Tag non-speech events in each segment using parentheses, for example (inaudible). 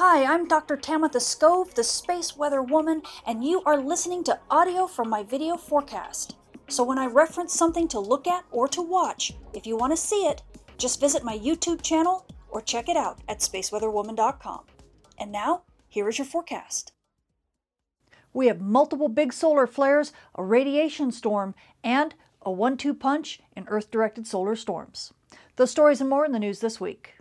Hi, I'm Dr. Tamitha Skov, the Space Weather Woman, and you are listening to audio from my video forecast. So when I reference something to look at or to watch, if you want to see it, just visit my YouTube channel or check it out at spaceweatherwoman.com. And now, here is your forecast. We have multiple big solar flares, a radiation storm, and a one two punch in Earth directed solar storms. Those stories and more in the news this week.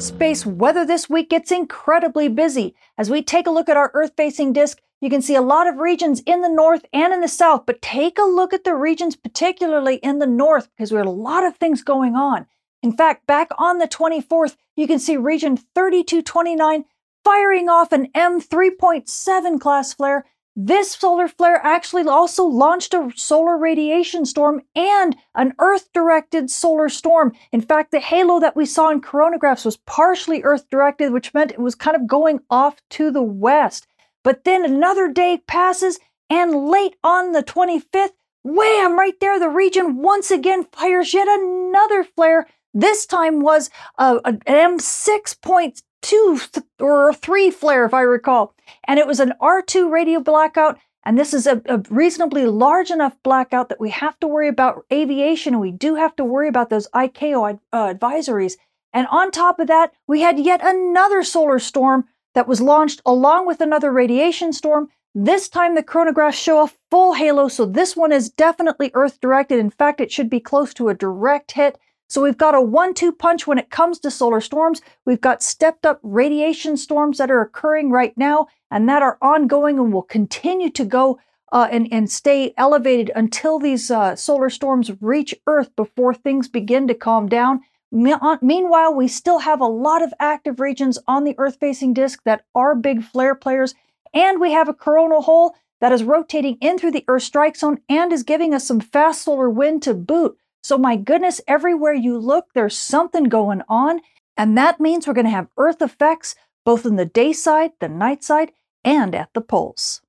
Space weather this week gets incredibly busy. As we take a look at our Earth facing disk, you can see a lot of regions in the north and in the south, but take a look at the regions, particularly in the north, because we have a lot of things going on. In fact, back on the 24th, you can see region 3229 firing off an M3.7 class flare this solar flare actually also launched a solar radiation storm and an Earth directed solar storm. In fact, the halo that we saw in coronagraphs was partially Earth directed, which meant it was kind of going off to the west. But then another day passes, and late on the 25th, wham, right there, the region once again fires yet another flare. This time was uh, an M6.2 two th- or three flare, if I recall. And it was an R2 radio blackout. And this is a, a, reasonably large enough blackout that we have to worry about aviation we do have to worry about those ICAO uh, advisories. And on top of that, we had yet another solar storm that was launched along with another radiation storm. This time the coronagraphs show a full halo, so this one is definitely Earth directed. In fact, it should be close to a direct hit. So we've got a one two punch when it comes to solar storms. We've got stepped up radiation storms that are occurring right now and that are ongoing and will continue to go uh, and, and stay elevated until these uh, solar storms reach Earth before things begin to calm down. Uh, meanwhile, we still have a lot of active regions on the Earth facing disk that are big flare players, and we have a coronal hole that is rotating in through the Earth strike zone and is giving us some fast solar wind to boot. So, my goodness, everywhere you look, there's something going on. And that means we're going to have Earth effects both in the day side, the night side, and at the poles.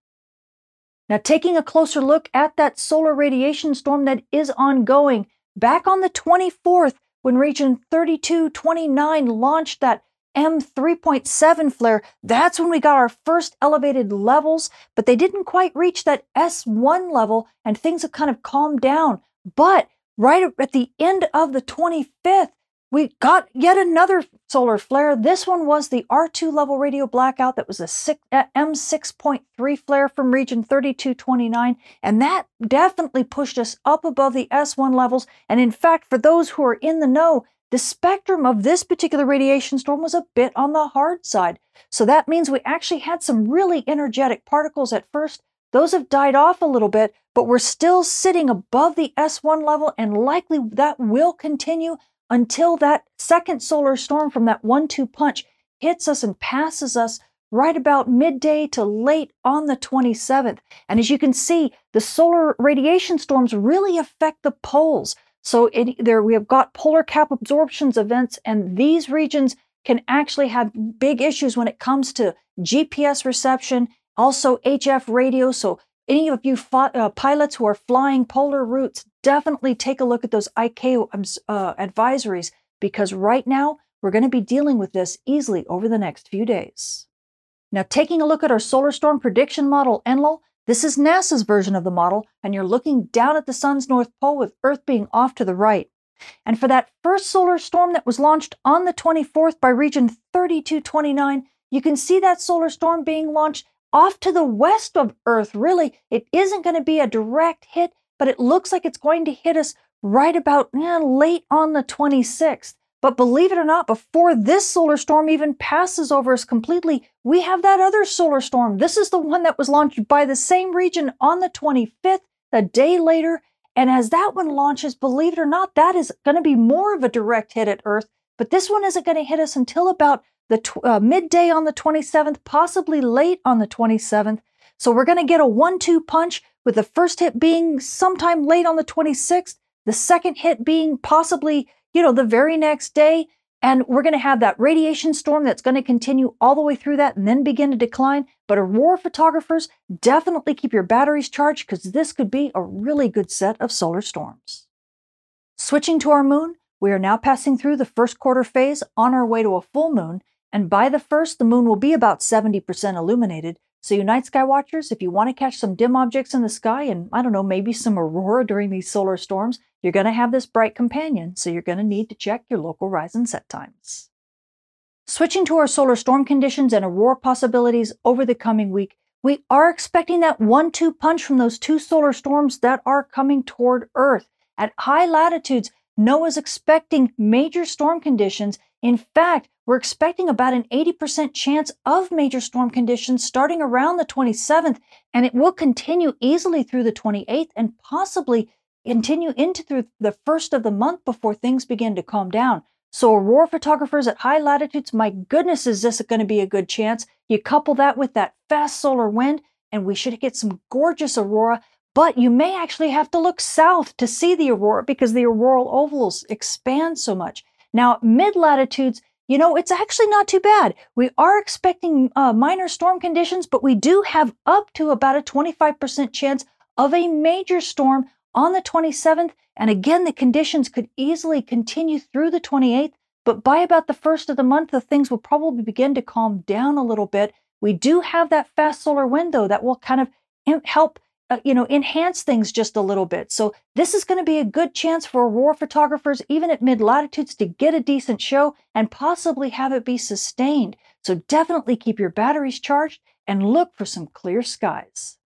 Now, taking a closer look at that solar radiation storm that is ongoing, back on the 24th, when region 3229 launched that M3.7 flare, that's when we got our first elevated levels, but they didn't quite reach that S1 level and things have kind of calmed down. But right at the end of the 25th, we got yet another solar flare. This one was the R2 level radio blackout that was a uh, M6.3 flare from region 3229. And that definitely pushed us up above the S1 levels. And in fact, for those who are in the know, the spectrum of this particular radiation storm was a bit on the hard side. So that means we actually had some really energetic particles at first those have died off a little bit, but we're still sitting above the S1 level, and likely that will continue until that second solar storm from that 1 2 punch hits us and passes us right about midday to late on the 27th. And as you can see, the solar radiation storms really affect the poles. So it, there we have got polar cap absorptions events, and these regions can actually have big issues when it comes to GPS reception also, HF radio. So, any of you uh, pilots who are flying polar routes, definitely take a look at those ICAO um, uh, advisories because right now we're going to be dealing with this easily over the next few days. Now, taking a look at our solar storm prediction model, Enlil, this is NASA's version of the model, and you're looking down at the sun's north pole with Earth being off to the right. And for that first solar storm that was launched on the 24th by region 3229, you can see that solar storm being launched off to the west of Earth. Really, it isn't going to be a direct hit, but it looks like it's going to hit us right about eh, late on the 26th. But believe it or not, before this solar storm even passes over us completely, we have that other solar storm. This is the one that was launched by the same region on the 25th, a day later. And as that one launches, believe it or not, that is going to be more of a direct hit at Earth. But this one isn't going to hit us until about the tw- uh, midday on the 27th, possibly late on the 27th. So we're going to get a one two punch with the first hit being sometime late on the 26th, the second hit being possibly, you know, the very next day. And we're going to have that radiation storm that's going to continue all the way through that and then begin to decline. But aurora photographers, definitely keep your batteries charged because this could be a really good set of solar storms. Switching to our moon, We are now passing through the first quarter phase on our way to a full moon, and by the first, the moon will be about 70% illuminated. So, you night sky watchers, if you want to catch some dim objects in the sky and I don't know, maybe some aurora during these solar storms, you're going to have this bright companion, so you're going to need to check your local rise and set times. Switching to our solar storm conditions and aurora possibilities over the coming week, we are expecting that one two punch from those two solar storms that are coming toward Earth. At high latitudes, NOAA's expecting major storm conditions. In fact, we're expecting about an 80% chance of major storm conditions starting around the 27th, and it will continue easily through the 28th and possibly continue into through the first of the month before things begin to calm down. So, aurora photographers at high latitudes, my goodness, is this going to be a good chance? You couple that with that fast solar wind, and we should get some gorgeous aurora. But you may actually have to look south to see the aurora because the auroral ovals expand so much. Now, mid latitudes, you know, it's actually not too bad. We are expecting uh, minor storm conditions, but we do have up to about a 25% chance of a major storm on the 27th. And again, the conditions could easily continue through the 28th, but by about the first of the month, the things will probably begin to calm down a little bit. We do have that fast solar wind, though, that will kind of help. Uh, you know, enhance things just a little bit. So this is going to be a good chance for aurora photographers, even at mid latitudes, to get a decent show and possibly have it be sustained. So definitely keep your batteries charged and look for some clear skies.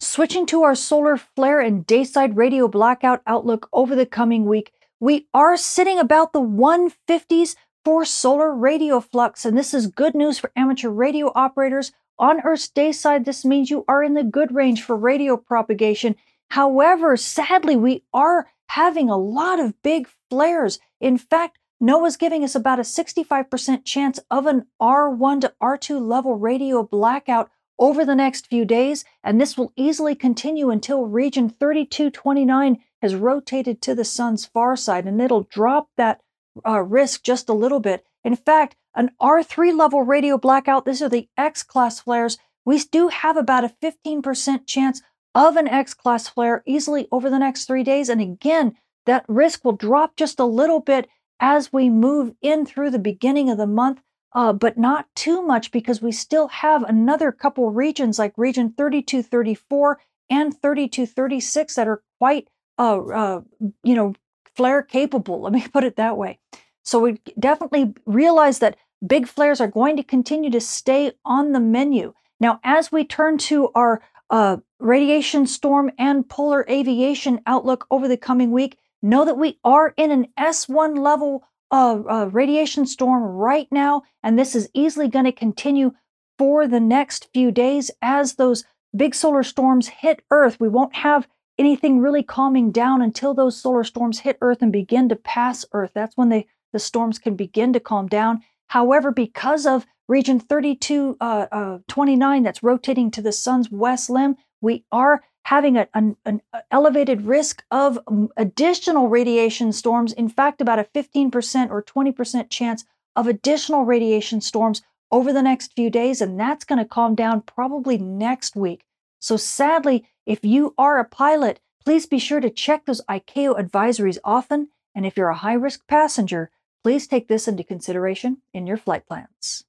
Switching to our solar flare and dayside radio blackout outlook over the coming week, we are sitting about the 150s for solar radio flux, and this is good news for amateur radio operators. On Earth's dayside, this means you are in the good range for radio propagation. However, sadly, we are having a lot of big flares. In fact, NOAA's giving us about a 65% chance of an R1 to R2 level radio blackout over the next few days, and this will easily continue until region 3229 has rotated to the sun's far side, and it'll drop that uh, risk just a little bit. In fact, an R3 level radio blackout, these are the X class flares, we do have about a 15% chance of an X class flare easily over the next three days. And again, that risk will drop just a little bit as we move in through the beginning of the month uh, but not too much because we still have another couple regions like region 3234 and 3236 that are quite, uh, uh, you know, flare capable. Let me (laughs) put it that way. So we definitely realize that big flares are going to continue to stay on the menu. Now, as we turn to our uh, radiation storm and polar aviation outlook over the coming week, know that we are in an S1 level a, a radiation storm right now, and this is easily going to continue for the next few days as those big solar storms hit Earth. We won't have anything really calming down until those solar storms hit Earth and begin to pass Earth. That's when they, the storms can begin to calm down. However, because of region 3229 uh, uh, that's rotating to the sun's west limb, we are having a, an, an, elevated risk of additional radiation storms. In fact, about a 15% or 20% chance of additional radiation storms over the next few days, and that's going to calm down probably next week. So, sadly, if you are a pilot, please be sure to check those ICAO advisories often. And if you're a high risk passenger, please take this into consideration in your flight plans.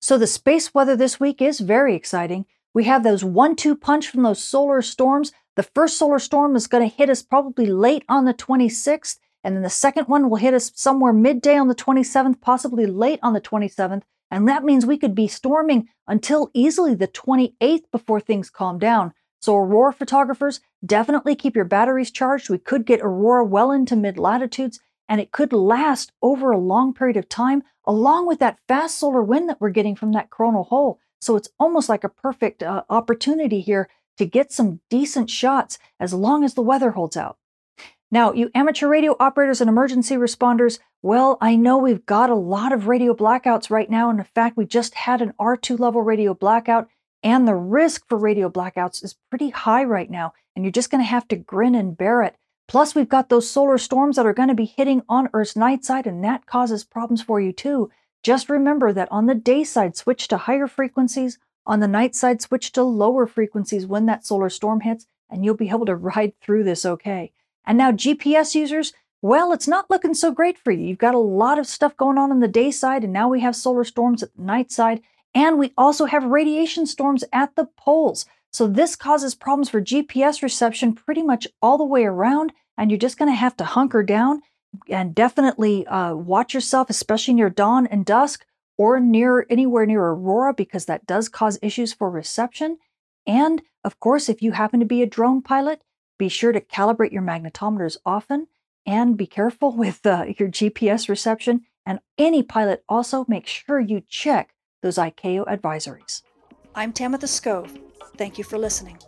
So, the space weather this week is very exciting. We have those one two punch from those solar storms. The first solar storm is going to hit us probably late on the 26th, and then the second one will hit us somewhere midday on the 27th, possibly late on the 27th. And that means we could be storming until easily the 28th before things calm down. So, aurora photographers, definitely keep your batteries charged. We could get aurora well into mid latitudes, and it could last over a long period of time, along with that fast solar wind that we're getting from that coronal hole. So it's almost like a perfect uh, opportunity here to get some decent shots as long as the weather holds out. Now, you amateur radio operators and emergency responders, well, I know we've got a lot of radio blackouts right now. And in fact, we just had an R2 level radio blackout, and the risk for radio blackouts is pretty high right now. And you're just going to have to grin and bear it. Plus, we've got those solar storms that are going to be hitting on Earth's night side, and that causes problems for you too. Just remember that on the day side, switch to higher frequencies. On the night side, switch to lower frequencies when that solar storm hits, and you'll be able to (laughs) ride through this okay. And now, GPS users, Well, it's not looking so great for you. You've got a lot of stuff going on on the day side, and now we have solar storms at the night side, and we also have radiation storms at the poles. So this causes problems for GPS reception pretty much all the way around, and you're just going to have to hunker down and definitely uh, watch yourself, especially near dawn and dusk or near anywhere near aurora, because that does cause issues for reception. And of course, if you happen to be a drone pilot, be sure to calibrate your magnetometers often and be careful (laughs) with uh, your GPS reception. And any pilot also make sure you check those ICAO advisories. I'm Tamitha Skov. Thank you for listening.